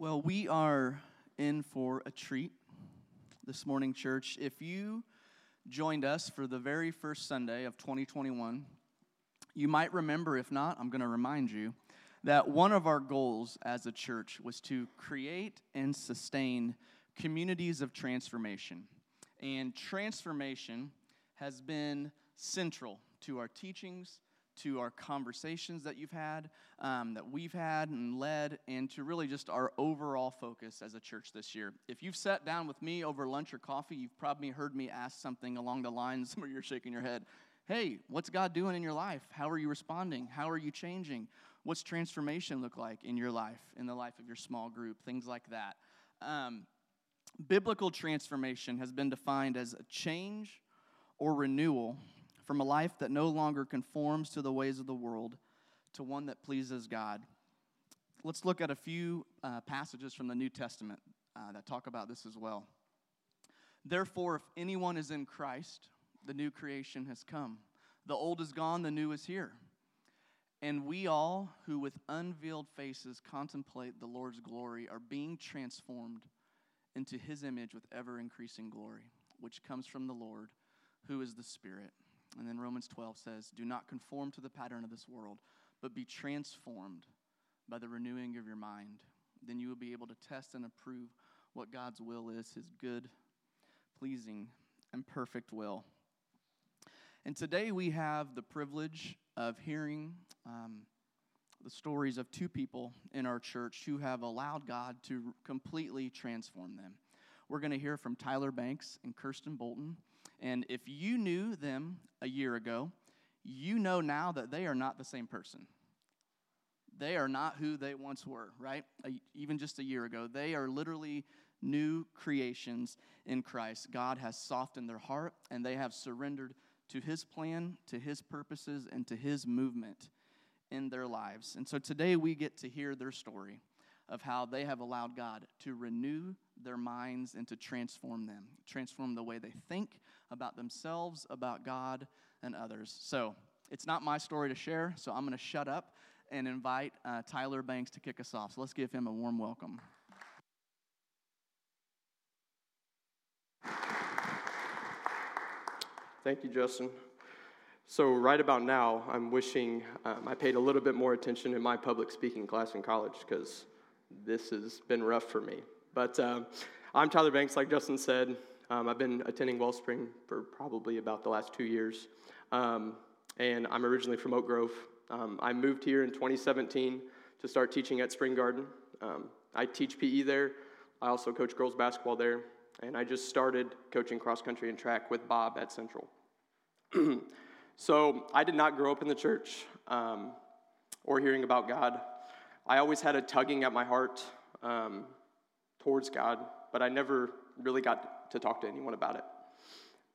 Well, we are in for a treat this morning, church. If you joined us for the very first Sunday of 2021, you might remember, if not, I'm going to remind you that one of our goals as a church was to create and sustain communities of transformation. And transformation has been central to our teachings to our conversations that you've had, um, that we've had and led, and to really just our overall focus as a church this year. If you've sat down with me over lunch or coffee, you've probably heard me ask something along the lines where you're shaking your head. Hey, what's God doing in your life? How are you responding? How are you changing? What's transformation look like in your life, in the life of your small group? Things like that. Um, biblical transformation has been defined as a change or renewal from a life that no longer conforms to the ways of the world to one that pleases God. Let's look at a few uh, passages from the New Testament uh, that talk about this as well. Therefore, if anyone is in Christ, the new creation has come. The old is gone, the new is here. And we all, who with unveiled faces contemplate the Lord's glory, are being transformed into his image with ever increasing glory, which comes from the Lord, who is the Spirit. And then Romans 12 says, Do not conform to the pattern of this world, but be transformed by the renewing of your mind. Then you will be able to test and approve what God's will is, his good, pleasing, and perfect will. And today we have the privilege of hearing um, the stories of two people in our church who have allowed God to completely transform them. We're going to hear from Tyler Banks and Kirsten Bolton. And if you knew them a year ago, you know now that they are not the same person. They are not who they once were, right? Even just a year ago. They are literally new creations in Christ. God has softened their heart and they have surrendered to His plan, to His purposes, and to His movement in their lives. And so today we get to hear their story of how they have allowed God to renew their minds and to transform them, transform the way they think about themselves, about God, and others. So it's not my story to share, so I'm going to shut up and invite uh, Tyler Banks to kick us off. So let's give him a warm welcome. Thank you, Justin. So, right about now, I'm wishing um, I paid a little bit more attention in my public speaking class in college because this has been rough for me. But uh, I'm Tyler Banks, like Justin said. Um, I've been attending Wellspring for probably about the last two years. Um, and I'm originally from Oak Grove. Um, I moved here in 2017 to start teaching at Spring Garden. Um, I teach PE there. I also coach girls basketball there. And I just started coaching cross country and track with Bob at Central. so I did not grow up in the church um, or hearing about God. I always had a tugging at my heart um, towards God, but I never really got to talk to anyone about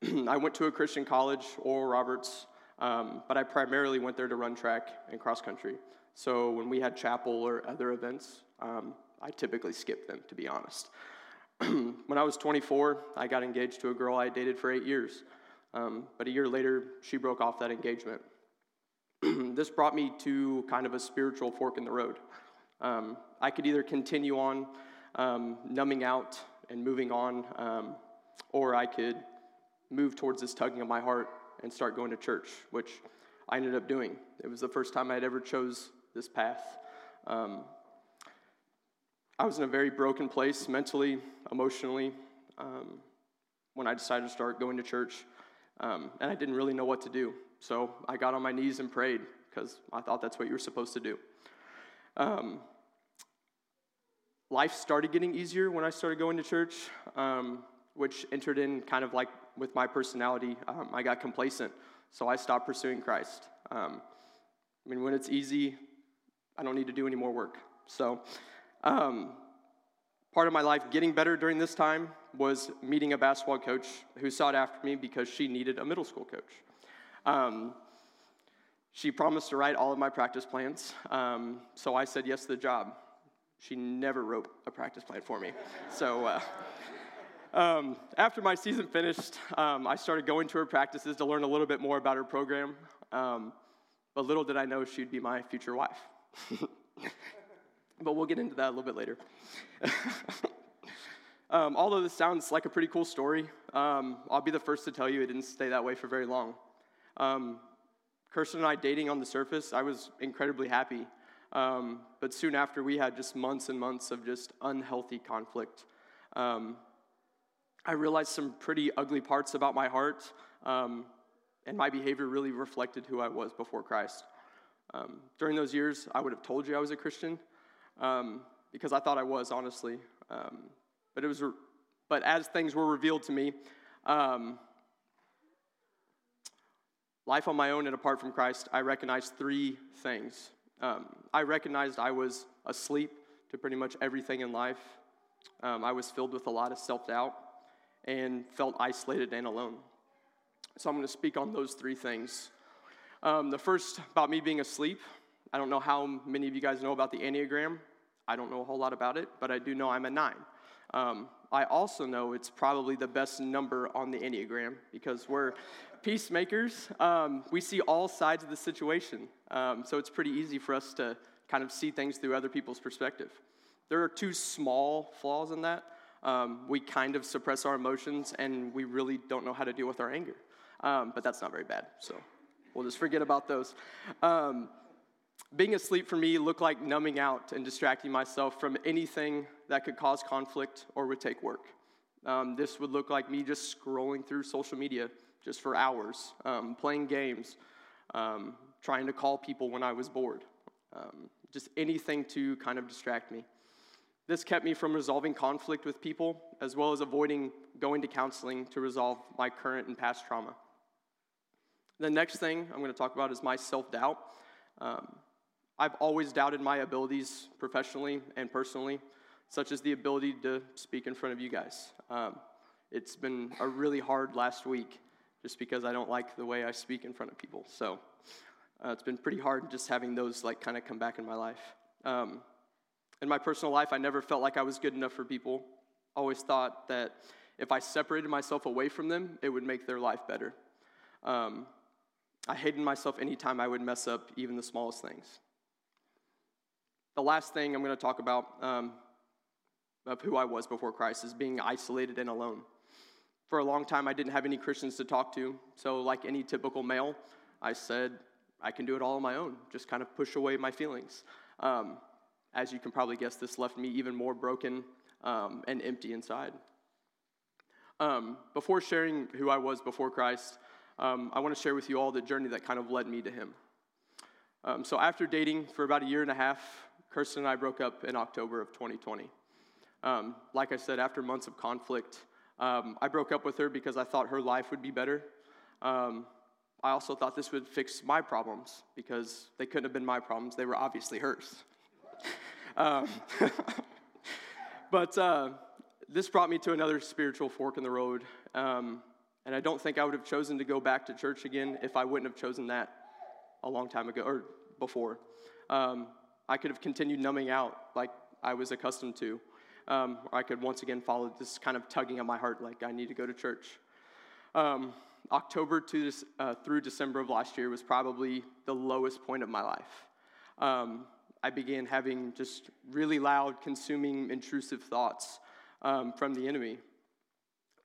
it. I went to a Christian college, Oral Roberts, um, but I primarily went there to run track and cross country. So when we had chapel or other events, um, I typically skipped them, to be honest. when I was 24, I got engaged to a girl I dated for eight years. Um, but a year later, she broke off that engagement. this brought me to kind of a spiritual fork in the road. Um, I could either continue on um, numbing out and moving on, um, or I could move towards this tugging of my heart and start going to church, which I ended up doing. It was the first time I'd ever chose this path. Um, I was in a very broken place mentally, emotionally, um, when I decided to start going to church, um, and I didn't really know what to do. So I got on my knees and prayed because I thought that's what you were supposed to do. Um, life started getting easier when I started going to church, um, which entered in kind of like with my personality. Um, I got complacent, so I stopped pursuing Christ. Um, I mean, when it's easy, I don't need to do any more work. So, um, part of my life getting better during this time was meeting a basketball coach who sought after me because she needed a middle school coach. Um, she promised to write all of my practice plans, um, so I said yes to the job. She never wrote a practice plan for me. So uh, um, after my season finished, um, I started going to her practices to learn a little bit more about her program. Um, but little did I know she'd be my future wife. but we'll get into that a little bit later. um, although this sounds like a pretty cool story, um, I'll be the first to tell you it didn't stay that way for very long. Um, Kirsten and I dating on the surface, I was incredibly happy. Um, but soon after, we had just months and months of just unhealthy conflict. Um, I realized some pretty ugly parts about my heart, um, and my behavior really reflected who I was before Christ. Um, during those years, I would have told you I was a Christian um, because I thought I was, honestly. Um, but it was, re- but as things were revealed to me, life on my own and apart from Christ, I recognized three things. Um, I recognized I was asleep to pretty much everything in life. Um, I was filled with a lot of self doubt and felt isolated and alone. So I'm going to speak on those three things. Um, the first about me being asleep. I don't know how many of you guys know about the Enneagram. I don't know a whole lot about it, but I do know I'm a nine. Um, I also know it's probably the best number on the Enneagram because we're peacemakers. Um, we see all sides of the situation. Um, so it's pretty easy for us to kind of see things through other people's perspective. There are two small flaws in that. Um, we kind of suppress our emotions and we really don't know how to deal with our anger. Um, but that's not very bad. So we'll just forget about those. Um, being asleep for me looked like numbing out and distracting myself from anything that could cause conflict or would take work. Um, this would look like me just scrolling through social media just for hours, um, playing games, um, trying to call people when I was bored, um, just anything to kind of distract me. This kept me from resolving conflict with people, as well as avoiding going to counseling to resolve my current and past trauma. The next thing I'm going to talk about is my self doubt. Um, I've always doubted my abilities professionally and personally, such as the ability to speak in front of you guys. Um, it's been a really hard last week just because I don't like the way I speak in front of people. So uh, it's been pretty hard just having those like kind of come back in my life. Um, in my personal life, I never felt like I was good enough for people. Always thought that if I separated myself away from them, it would make their life better. Um, I hated myself anytime I would mess up even the smallest things. The last thing I'm going to talk about um, of who I was before Christ is being isolated and alone. For a long time, I didn't have any Christians to talk to. So, like any typical male, I said, I can do it all on my own, just kind of push away my feelings. Um, as you can probably guess, this left me even more broken um, and empty inside. Um, before sharing who I was before Christ, um, I want to share with you all the journey that kind of led me to Him. Um, so, after dating for about a year and a half, Kirsten and I broke up in October of 2020. Um, like I said, after months of conflict, um, I broke up with her because I thought her life would be better. Um, I also thought this would fix my problems because they couldn't have been my problems, they were obviously hers. um, but uh, this brought me to another spiritual fork in the road. Um, and I don't think I would have chosen to go back to church again if I wouldn't have chosen that a long time ago or before. Um, I could have continued numbing out like I was accustomed to um, I could once again follow this kind of tugging at my heart, like I need to go to church. Um, October to uh, through December of last year was probably the lowest point of my life. Um, I began having just really loud, consuming, intrusive thoughts um, from the enemy.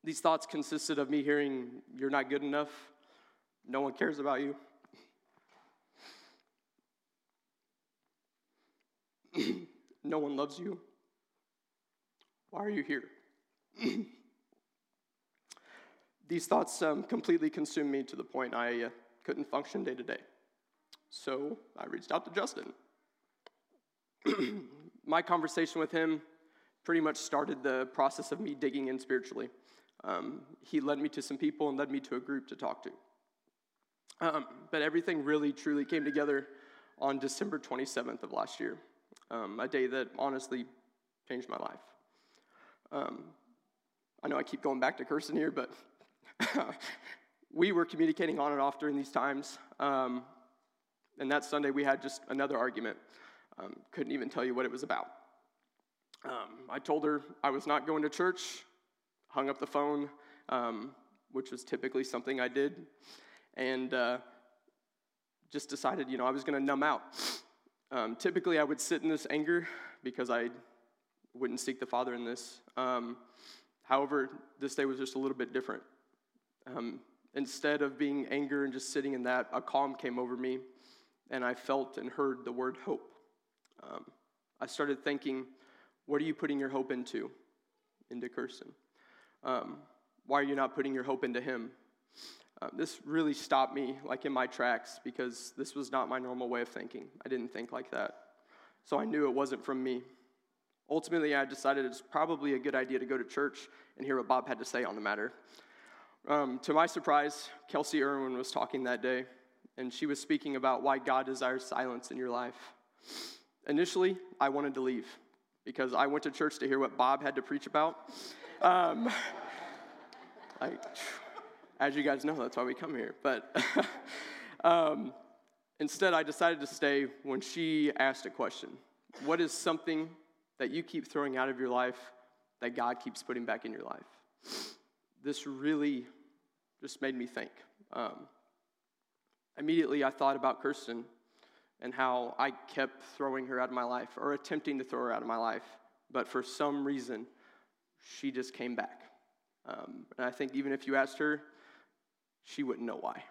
These thoughts consisted of me hearing, You're not good enough, no one cares about you. no one loves you. Why are you here? These thoughts um, completely consumed me to the point I uh, couldn't function day to day. So I reached out to Justin. My conversation with him pretty much started the process of me digging in spiritually. Um, he led me to some people and led me to a group to talk to. Um, but everything really, truly came together on December 27th of last year, um, a day that honestly changed my life. Um, I know I keep going back to Kirsten here, but we were communicating on and off during these times. Um, and that Sunday, we had just another argument. Um, couldn't even tell you what it was about. Um, I told her I was not going to church, hung up the phone, um, which was typically something I did, and uh, just decided, you know, I was going to numb out. Um, typically, I would sit in this anger because I wouldn't seek the Father in this. Um, however, this day was just a little bit different. Um, instead of being anger and just sitting in that, a calm came over me, and I felt and heard the word hope. Um, I started thinking, what are you putting your hope into? Into Kirsten. Um, why are you not putting your hope into him? Uh, this really stopped me, like in my tracks, because this was not my normal way of thinking. I didn't think like that. So I knew it wasn't from me. Ultimately, I decided it's probably a good idea to go to church and hear what Bob had to say on the matter. Um, to my surprise, Kelsey Irwin was talking that day, and she was speaking about why God desires silence in your life. Initially, I wanted to leave because I went to church to hear what Bob had to preach about. Um, I, as you guys know, that's why we come here. But um, instead, I decided to stay when she asked a question What is something that you keep throwing out of your life that God keeps putting back in your life? This really just made me think. Um, immediately, I thought about Kirsten and how I kept throwing her out of my life or attempting to throw her out of my life, but for some reason, she just came back. Um, and I think even if you asked her, she wouldn't know why.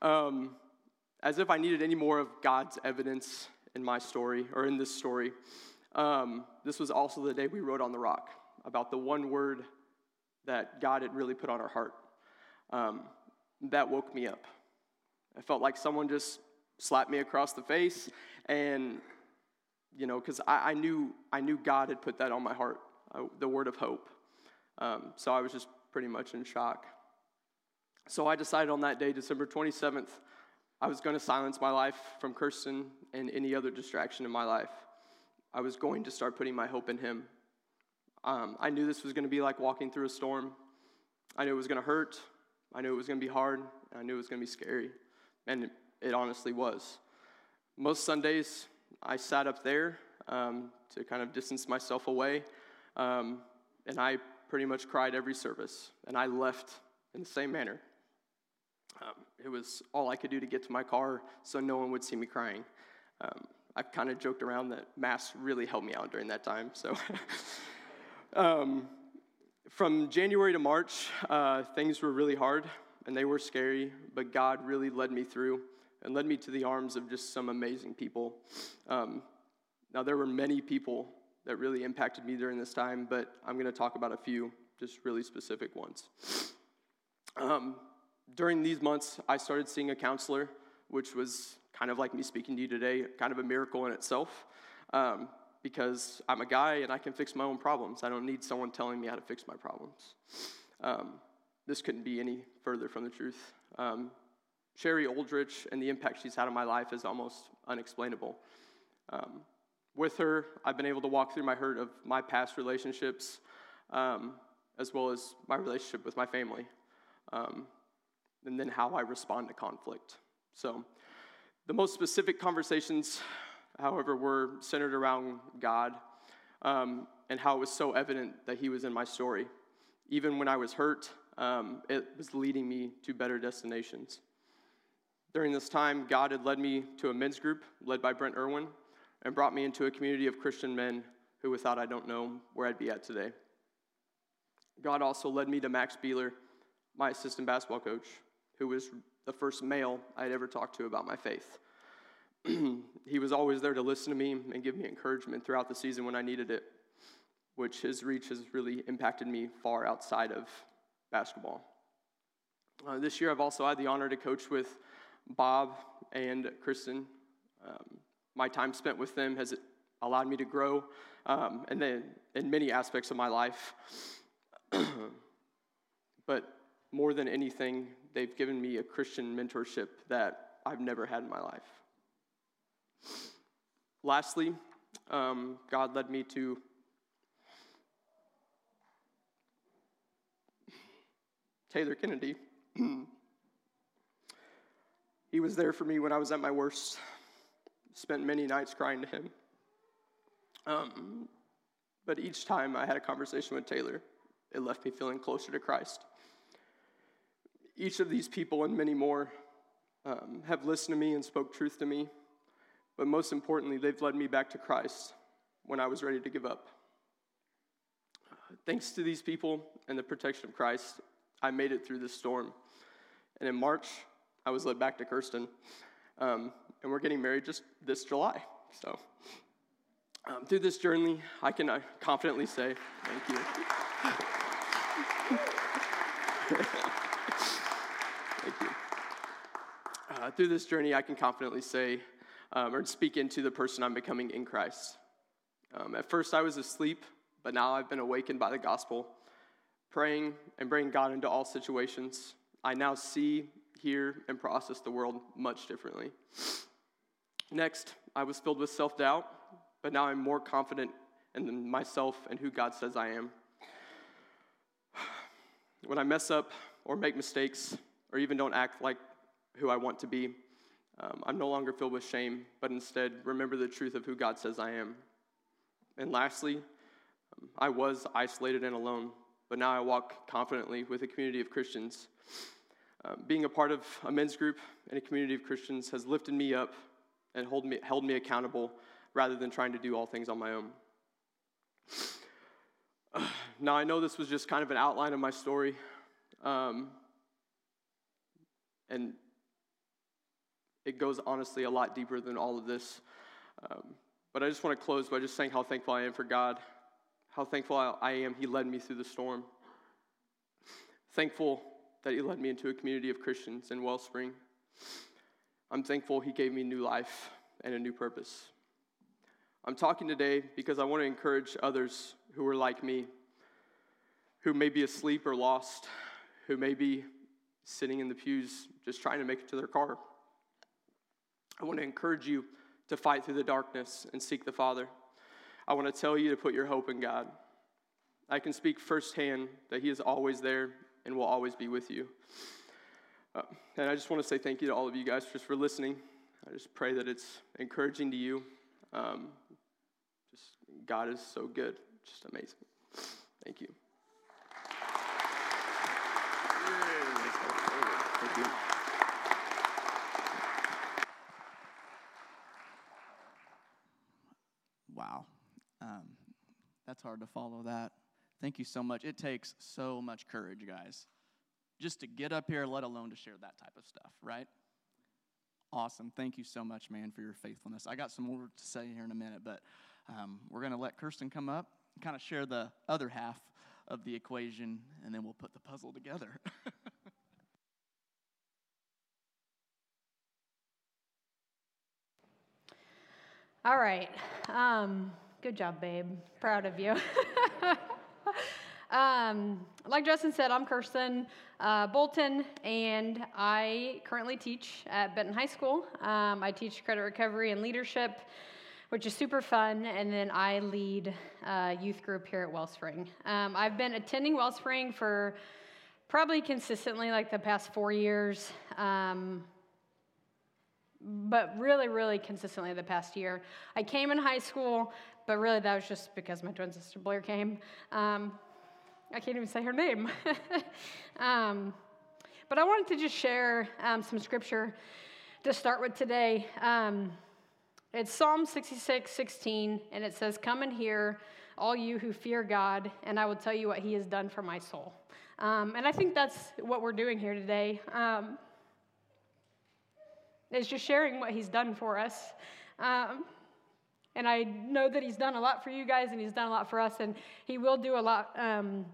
Um, as if I needed any more of God's evidence in my story or in this story, um, this was also the day we wrote on the rock about the one word that God had really put on our heart. Um, that woke me up. I felt like someone just slapped me across the face, and you know, because I, I, knew I knew God had put that on my heart, uh, the word of hope. Um, so I was just pretty much in shock. So I decided on that day, December 27th, I was going to silence my life from Kirsten and any other distraction in my life. I was going to start putting my hope in Him. Um, I knew this was going to be like walking through a storm. I knew it was going to hurt. I knew it was going to be hard. I knew it was going to be scary. And it, honestly was. Most Sundays, I sat up there um, to kind of distance myself away. Um, and I pretty much cried every service. And I left in the same manner. Um, it was all I could do to get to my car so no one would see me crying. I've kind of joked around that Mass really helped me out during that time. So, um, from January to March, uh, things were really hard and they were scary, but God really led me through and led me to the arms of just some amazing people. Um, now, there were many people that really impacted me during this time, but I'm going to talk about a few, just really specific ones. Um, during these months, I started seeing a counselor, which was kind of like me speaking to you today, kind of a miracle in itself. Um, because I'm a guy and I can fix my own problems. I don't need someone telling me how to fix my problems. Um, this couldn't be any further from the truth. Um, Sherry Aldrich and the impact she's had on my life is almost unexplainable. Um, with her, I've been able to walk through my hurt of my past relationships, um, as well as my relationship with my family. Um, and then how I respond to conflict. So, the most specific conversations, however, were centered around God um, and how it was so evident that He was in my story. Even when I was hurt, um, it was leading me to better destinations. During this time, God had led me to a men's group led by Brent Irwin and brought me into a community of Christian men who, without I don't know where I'd be at today. God also led me to Max Beeler, my assistant basketball coach, who was the first male I'd ever talked to about my faith. he was always there to listen to me and give me encouragement throughout the season when I needed it, which his reach has really impacted me far outside of basketball. Uh, this year, I've also had the honor to coach with Bob and Kristen. Um, my time spent with them has allowed me to grow um, and then in many aspects of my life. but more than anything, they've given me a Christian mentorship that I've never had in my life. Lastly, um, God led me to Taylor Kennedy. he was there for me when I was at my worst. Spent many nights crying to him. Um, but each time I had a conversation with Taylor, it left me feeling closer to Christ each of these people and many more um, have listened to me and spoke truth to me. But most importantly, they've led me back to Christ when I was ready to give up. Thanks to these people and the protection of Christ, I made it through this storm. And in March, I was led back to Kirsten. Um, and we're getting married just this July. So, um, through this journey, I can uh, confidently say, thank you. thank you. Uh, through this journey, I can confidently say, um, or speak into the person I'm becoming in Christ. Um, at first, I was asleep, but now I've been awakened by the gospel, praying and bringing God into all situations. I now see, hear, and process the world much differently. Next, I was filled with self doubt, but now I'm more confident in myself and who God says I am. When I mess up or make mistakes or even don't act like who I want to be, um, I'm no longer filled with shame, but instead remember the truth of who God says I am. And lastly, um, I was isolated and alone, but now I walk confidently with a community of Christians. Um, being a part of a men's group and a community of Christians has lifted me up and hold me, held me accountable rather than trying to do all things on my own. Now, I know this was just kind of an outline of my story. Um, and it goes honestly a lot deeper than all of this. Um, but I just want to close by just saying how thankful I am for God, how thankful I am He led me through the storm. Thankful that He led me into a community of Christians in Wellspring. I'm thankful He gave me new life and a new purpose. I'm talking today because I want to encourage others who are like me, who may be asleep or lost, who may be sitting in the pews just trying to make it to their car. I want to encourage you to fight through the darkness and seek the Father. I want to tell you to put your hope in God. I can speak firsthand that He is always there and will always be with you. Uh, and I just want to say thank you to all of you guys just for listening. I just pray that it's encouraging to you. Um, just God is so good, just amazing. Thank you. Thank you. Wow. Um, that's hard to follow that. Thank you so much. It takes so much courage, guys, just to get up here, let alone to share that type of stuff, right? Awesome. Thank you so much, man, for your faithfulness. I got some more to say here in a minute, but um, we're going to let Kirsten come up kind of share the other half of the equation, and then we'll put the puzzle together. All right. Um, good job, babe. Proud of you. um, like Justin said, I'm Kirsten uh, Bolton, and I currently teach at Benton High School. Um, I teach credit recovery and leadership, which is super fun, and then I lead a youth group here at Wellspring. Um, I've been attending Wellspring for probably consistently like the past four years. Um, but really, really consistently the past year. I came in high school, but really that was just because my twin sister Blair came. Um, I can't even say her name. um, but I wanted to just share um, some scripture to start with today. Um, it's Psalm 66, 16, and it says, Come and hear, all you who fear God, and I will tell you what he has done for my soul. Um, and I think that's what we're doing here today. Um, is just sharing what he's done for us. Um, and I know that he's done a lot for you guys and he's done a lot for us, and he will do a lot um,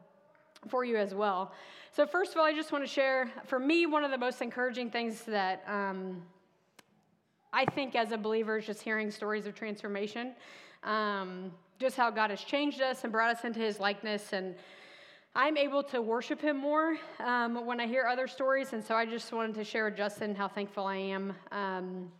for you as well. So, first of all, I just want to share for me, one of the most encouraging things that um, I think as a believer is just hearing stories of transformation. Um, just how God has changed us and brought us into his likeness and I'm able to worship him more um, when I hear other stories, and so I just wanted to share with Justin how thankful I am um,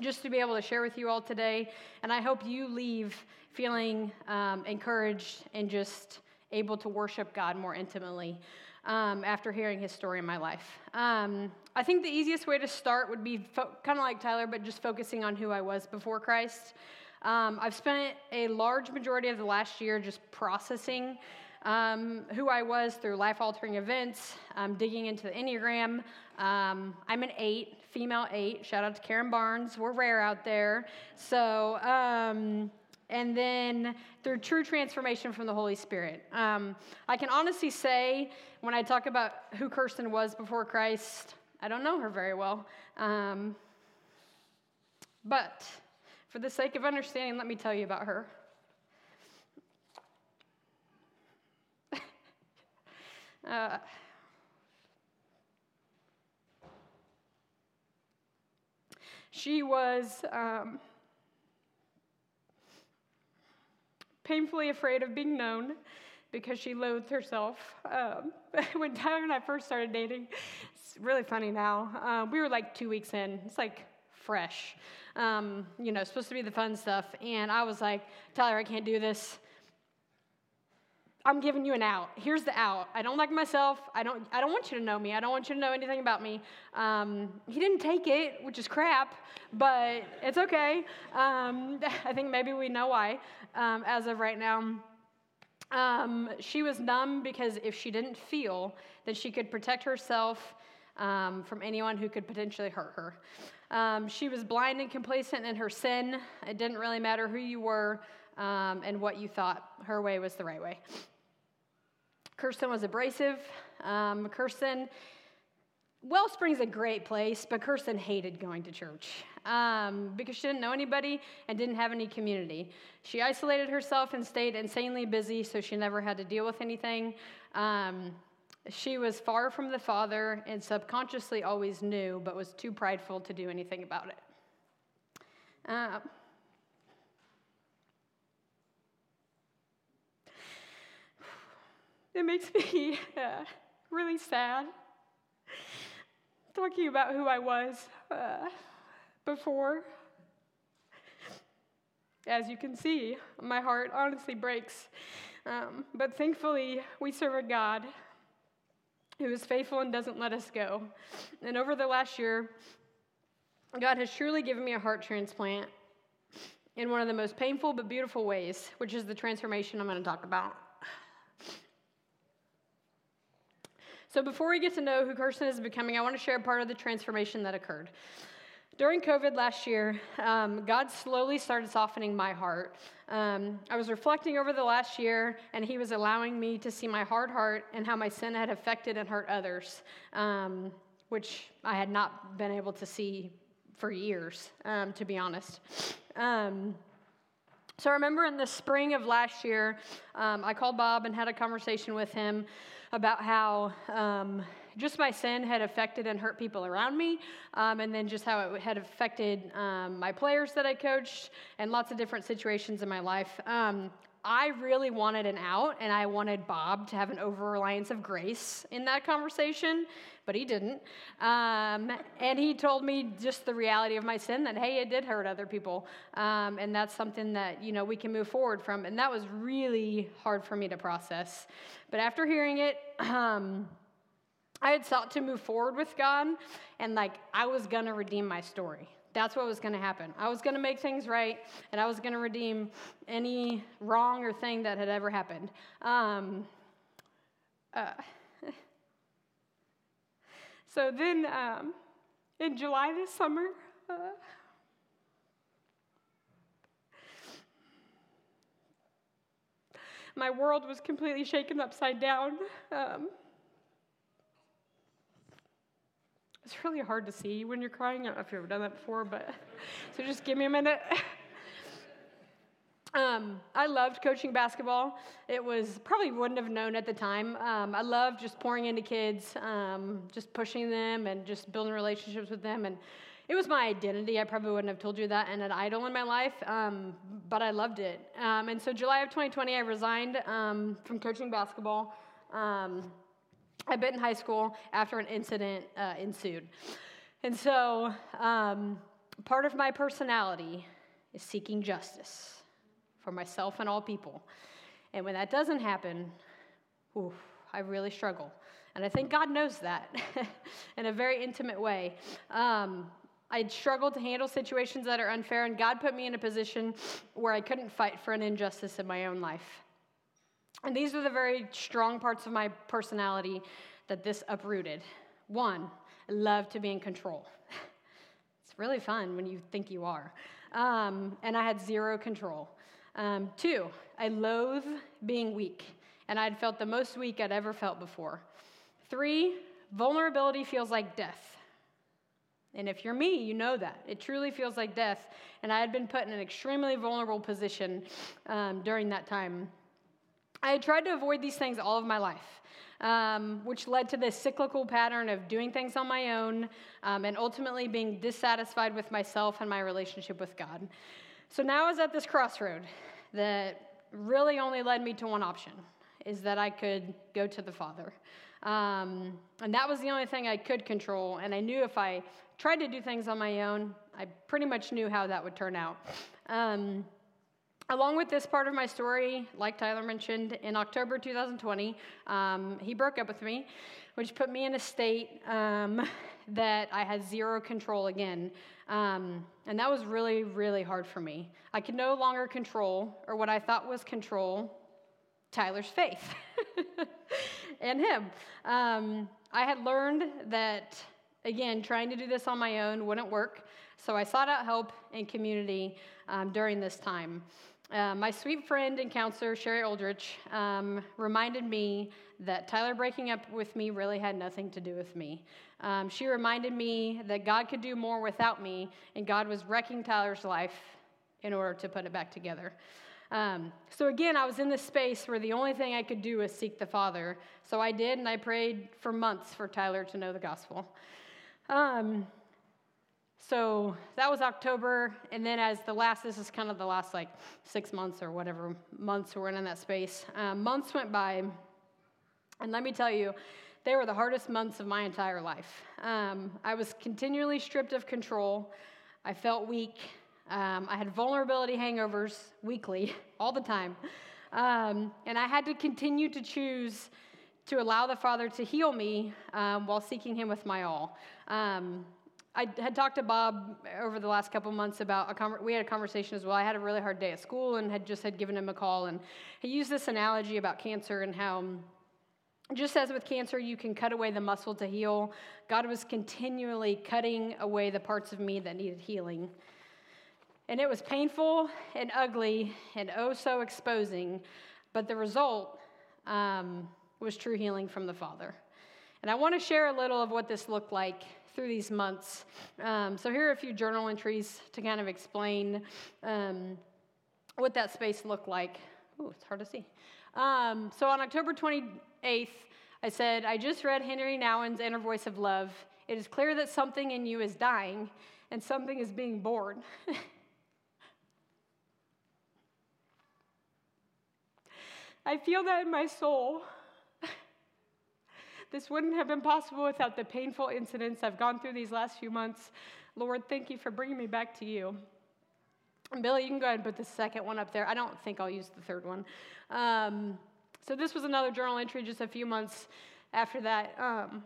just to be able to share with you all today. And I hope you leave feeling um, encouraged and just able to worship God more intimately um, after hearing his story in my life. Um, I think the easiest way to start would be fo- kind of like Tyler, but just focusing on who I was before Christ. Um, I've spent a large majority of the last year just processing um, who I was through life altering events, um, digging into the Enneagram. Um, I'm an eight, female eight. Shout out to Karen Barnes. We're rare out there. So, um, and then through true transformation from the Holy Spirit. Um, I can honestly say, when I talk about who Kirsten was before Christ, I don't know her very well. Um, but for the sake of understanding, let me tell you about her. uh, she was. Um, painfully afraid of being known because she loathed herself. Um, when Tyler and I first started dating, it's really funny now. Uh, we were like two weeks in. It's like fresh, um, you know, supposed to be the fun stuff. And I was like, Tyler, I can't do this. I'm giving you an out. Here's the out. I don't like myself. I don't. I don't want you to know me. I don't want you to know anything about me. Um, he didn't take it, which is crap, but it's okay. Um, I think maybe we know why um, as of right now. Um, she was numb because if she didn't feel, then she could protect herself um, from anyone who could potentially hurt her. Um, she was blind and complacent in her sin. It didn't really matter who you were and what you thought. Her way was the right way. Kirsten was abrasive. Um, Kirsten, Wellspring's a great place, but Kirsten hated going to church um, because she didn't know anybody and didn't have any community. She isolated herself and stayed insanely busy, so she never had to deal with anything. Um, she was far from the Father and subconsciously always knew, but was too prideful to do anything about it. Uh, It makes me uh, really sad talking about who I was uh, before. As you can see, my heart honestly breaks. Um, but thankfully, we serve a God who is faithful and doesn't let us go. And over the last year, God has truly given me a heart transplant in one of the most painful but beautiful ways, which is the transformation I'm going to talk about. So, before we get to know who Kirsten is becoming, I want to share part of the transformation that occurred. During COVID last year, um, God slowly started softening my heart. Um, I was reflecting over the last year, and He was allowing me to see my hard heart and how my sin had affected and hurt others, um, which I had not been able to see for years, um, to be honest. Um, so I remember in the spring of last year, um, I called Bob and had a conversation with him about how um, just my sin had affected and hurt people around me, um, and then just how it had affected um, my players that I coached and lots of different situations in my life. I really wanted an out, and I wanted Bob to have an over reliance of grace in that conversation, but he didn't. Um, and he told me just the reality of my sin that, hey, it did hurt other people. Um, and that's something that, you know, we can move forward from. And that was really hard for me to process. But after hearing it, um, I had sought to move forward with God, and like I was gonna redeem my story. That's what was going to happen. I was going to make things right, and I was going to redeem any wrong or thing that had ever happened. Um, uh, so then, um, in July this summer, uh, my world was completely shaken upside down. Um, It's really hard to see when you're crying. I don't know if you've ever done that before, but so just give me a minute. Um, I loved coaching basketball. It was probably wouldn't have known at the time. Um, I loved just pouring into kids, um, just pushing them and just building relationships with them. And it was my identity. I probably wouldn't have told you that and an idol in my life, um, but I loved it. Um, and so, July of 2020, I resigned um, from coaching basketball. I'd been in high school after an incident uh, ensued. And so, um, part of my personality is seeking justice for myself and all people. And when that doesn't happen, oof, I really struggle. And I think God knows that in a very intimate way. Um, I struggled to handle situations that are unfair, and God put me in a position where I couldn't fight for an injustice in my own life. And these are the very strong parts of my personality that this uprooted. One, I love to be in control. It's really fun when you think you are. Um, and I had zero control. Um, two, I loathe being weak, and I'd felt the most weak I'd ever felt before. Three, vulnerability feels like death. And if you're me, you know that. It truly feels like death. And I had been put in an extremely vulnerable position um, during that time. I had tried to avoid these things all of my life, um, which led to this cyclical pattern of doing things on my own um, and ultimately being dissatisfied with myself and my relationship with God. So now I was at this crossroad that really only led me to one option is that I could go to the Father. Um, and that was the only thing I could control. And I knew if I tried to do things on my own, I pretty much knew how that would turn out. Along with this part of my story, like Tyler mentioned, in October 2020, um, he broke up with me, which put me in a state um, that I had zero control again. Um, and that was really, really hard for me. I could no longer control, or what I thought was control, Tyler's faith and him. Um, I had learned that, again, trying to do this on my own wouldn't work. So I sought out help and community um, during this time. Uh, my sweet friend and counselor, Sherry Aldrich, um, reminded me that Tyler breaking up with me really had nothing to do with me. Um, she reminded me that God could do more without me, and God was wrecking Tyler's life in order to put it back together. Um, so again, I was in this space where the only thing I could do was seek the Father. So I did, and I prayed for months for Tyler to know the gospel. Um, so that was October, and then as the last, this is kind of the last like six months or whatever months we're in that space. Um, months went by, and let me tell you, they were the hardest months of my entire life. Um, I was continually stripped of control. I felt weak. Um, I had vulnerability hangovers weekly, all the time. Um, and I had to continue to choose to allow the Father to heal me um, while seeking Him with my all. I had talked to Bob over the last couple months about a we had a conversation as well. I had a really hard day at school and had just had given him a call, and he used this analogy about cancer and how just as with cancer, you can cut away the muscle to heal, God was continually cutting away the parts of me that needed healing. And it was painful and ugly and oh so exposing, but the result um, was true healing from the Father. And I want to share a little of what this looked like through these months. Um, so here are a few journal entries to kind of explain um, what that space looked like. Ooh, it's hard to see. Um, so on October 28th, I said, I just read Henri Nouwen's Inner Voice of Love. It is clear that something in you is dying and something is being born. I feel that in my soul. This wouldn't have been possible without the painful incidents I've gone through these last few months. Lord, thank you for bringing me back to you. And Billy, you can go ahead and put the second one up there. I don't think I'll use the third one. Um, so this was another journal entry just a few months after that. Um,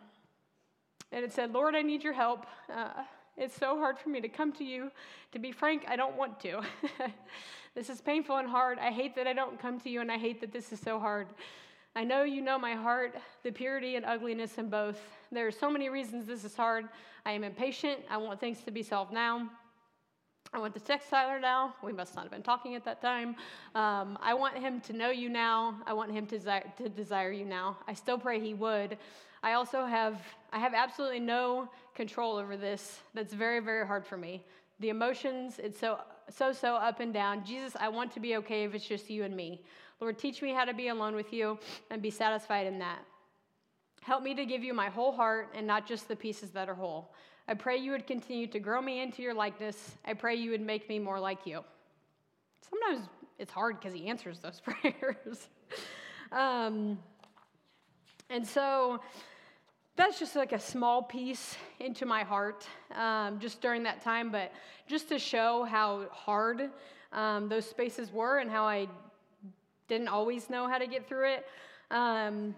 and it said, Lord, I need your help. Uh, it's so hard for me to come to you. To be frank, I don't want to. this is painful and hard. I hate that I don't come to you, and I hate that this is so hard. I know you know my heart, the purity and ugliness in both. There are so many reasons this is hard. I am impatient. I want things to be solved now. I want to text Tyler now. We must not have been talking at that time. Um, I want him to know you now. I want him to desire, to desire you now. I still pray he would. I also have I have absolutely no control over this. That's very very hard for me. The emotions, it's so so so up and down. Jesus, I want to be okay if it's just you and me. Lord, teach me how to be alone with you and be satisfied in that. Help me to give you my whole heart and not just the pieces that are whole. I pray you would continue to grow me into your likeness. I pray you would make me more like you. Sometimes it's hard because he answers those prayers. um, and so that's just like a small piece into my heart um, just during that time, but just to show how hard um, those spaces were and how I didn't always know how to get through it. Um,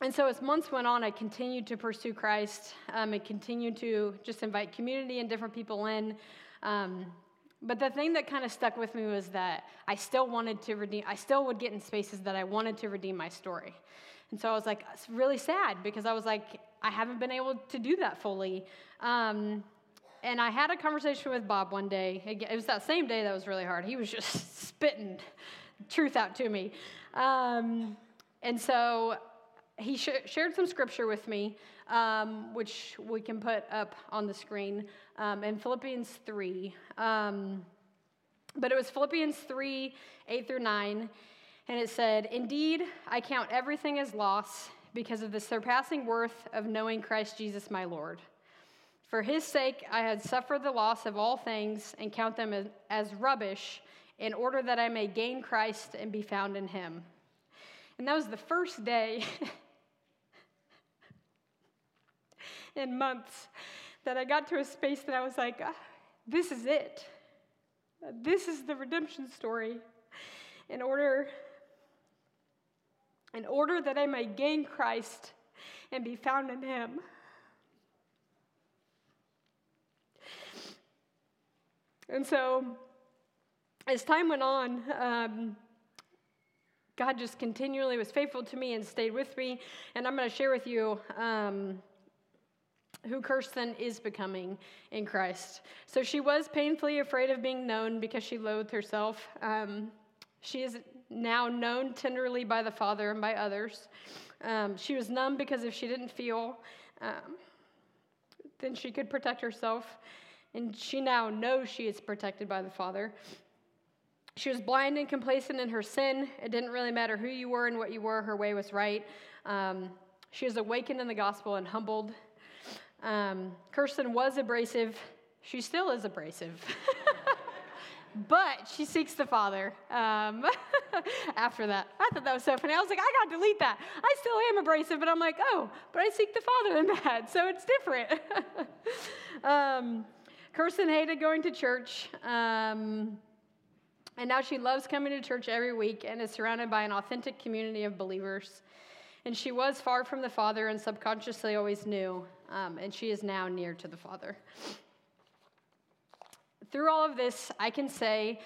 and so, as months went on, I continued to pursue Christ um, and continued to just invite community and different people in. Um, but the thing that kind of stuck with me was that I still wanted to redeem, I still would get in spaces that I wanted to redeem my story. And so I was like, it's really sad because I was like, I haven't been able to do that fully. Um, and I had a conversation with Bob one day. It was that same day that was really hard. He was just spitting truth out to me. Um, and so he sh- shared some scripture with me, um, which we can put up on the screen um, in Philippians 3. Um, but it was Philippians 3 8 through 9. And it said, Indeed, I count everything as loss because of the surpassing worth of knowing Christ Jesus my Lord. For his sake, I had suffered the loss of all things and count them as, as rubbish in order that I may gain Christ and be found in him. And that was the first day in months that I got to a space that I was like, ah, this is it. This is the redemption story. In order in order that I may gain Christ and be found in him. And so, as time went on, um, God just continually was faithful to me and stayed with me. And I'm going to share with you um, who Kirsten is becoming in Christ. So she was painfully afraid of being known because she loathed herself. Um, she is now known tenderly by the Father and by others. Um, she was numb because if she didn't feel, um, then she could protect herself. And she now knows she is protected by the Father. She was blind and complacent in her sin. It didn't really matter who you were and what you were, her way was right. Um, she was awakened in the gospel and humbled. Um, Kirsten was abrasive. She still is abrasive. but she seeks the Father um, after that. I thought that was so funny. I was like, I got to delete that. I still am abrasive, but I'm like, oh, but I seek the Father in that, so it's different. um, Kirsten hated going to church. Um, and now she loves coming to church every week and is surrounded by an authentic community of believers. And she was far from the Father and subconsciously always knew, um, and she is now near to the Father. Through all of this, I can say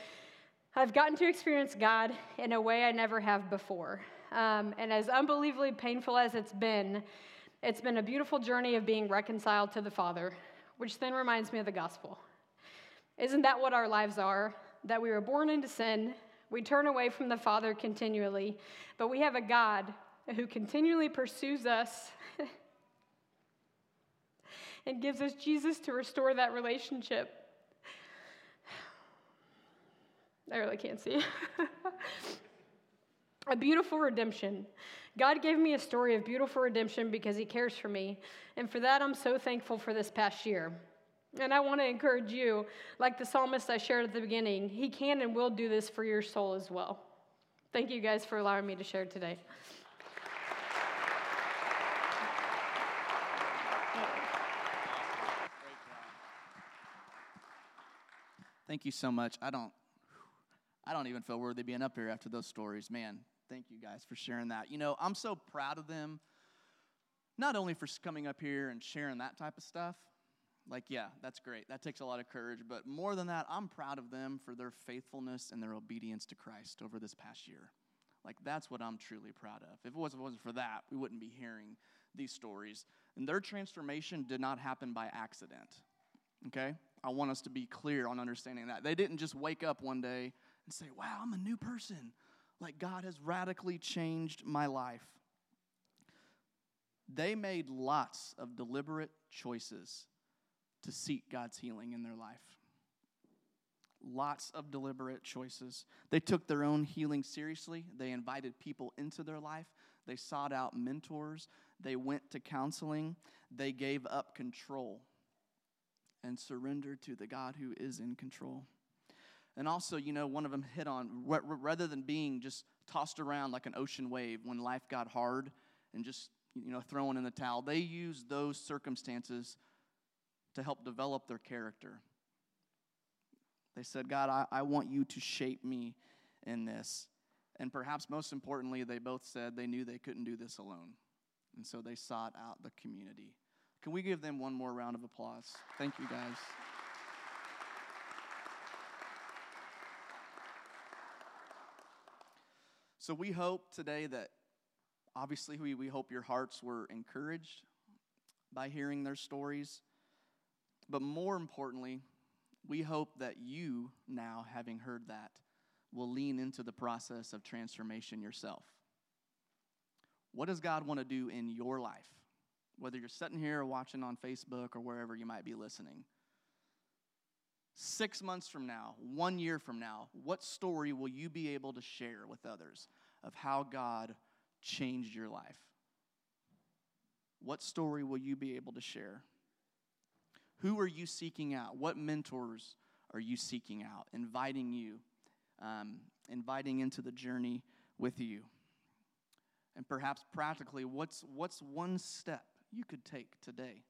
I've gotten to experience God in a way I never have before. Um, and as unbelievably painful as it's been, it's been a beautiful journey of being reconciled to the Father, which then reminds me of the gospel. Isn't that what our lives are? That we were born into sin, we turn away from the Father continually, but we have a God who continually pursues us and gives us Jesus to restore that relationship. I really can't see. a beautiful redemption. God gave me a story of beautiful redemption because He cares for me. And for that, I'm so thankful for this past year. And I want to encourage you, like the psalmist I shared at the beginning, He can and will do this for your soul as well. Thank you guys for allowing me to share today. Thank you so much. I don't I don't even feel worthy being up here after those stories. Man, thank you guys for sharing that. You know, I'm so proud of them, not only for coming up here and sharing that type of stuff. Like, yeah, that's great. That takes a lot of courage. But more than that, I'm proud of them for their faithfulness and their obedience to Christ over this past year. Like, that's what I'm truly proud of. If it wasn't for that, we wouldn't be hearing these stories. And their transformation did not happen by accident. Okay? I want us to be clear on understanding that. They didn't just wake up one day and say, wow, I'm a new person. Like God has radically changed my life. They made lots of deliberate choices to seek God's healing in their life. Lots of deliberate choices. They took their own healing seriously. They invited people into their life. They sought out mentors. They went to counseling. They gave up control and surrendered to the God who is in control. And also, you know, one of them hit on rather than being just tossed around like an ocean wave when life got hard and just, you know, thrown in the towel, they used those circumstances to help develop their character. They said, God, I, I want you to shape me in this. And perhaps most importantly, they both said they knew they couldn't do this alone. And so they sought out the community. Can we give them one more round of applause? Thank you, guys. So we hope today that obviously we, we hope your hearts were encouraged by hearing their stories. But more importantly, we hope that you, now having heard that, will lean into the process of transformation yourself. What does God want to do in your life? Whether you're sitting here or watching on Facebook or wherever you might be listening. Six months from now, one year from now, what story will you be able to share with others of how God changed your life? What story will you be able to share? Who are you seeking out? What mentors are you seeking out, inviting you, um, inviting into the journey with you? And perhaps practically, what's, what's one step you could take today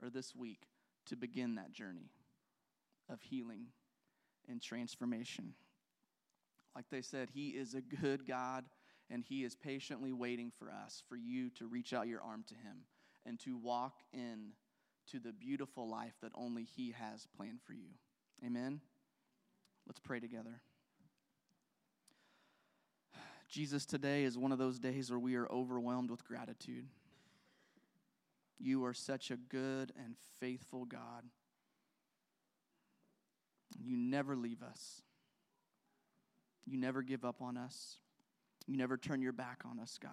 or this week to begin that journey of healing and transformation? Like they said, He is a good God and He is patiently waiting for us, for you to reach out your arm to Him and to walk in to the beautiful life that only He has planned for you. Amen? Let's pray together. Jesus, today is one of those days where we are overwhelmed with gratitude. You are such a good and faithful God. You never leave us. You never give up on us. You never turn your back on us, God.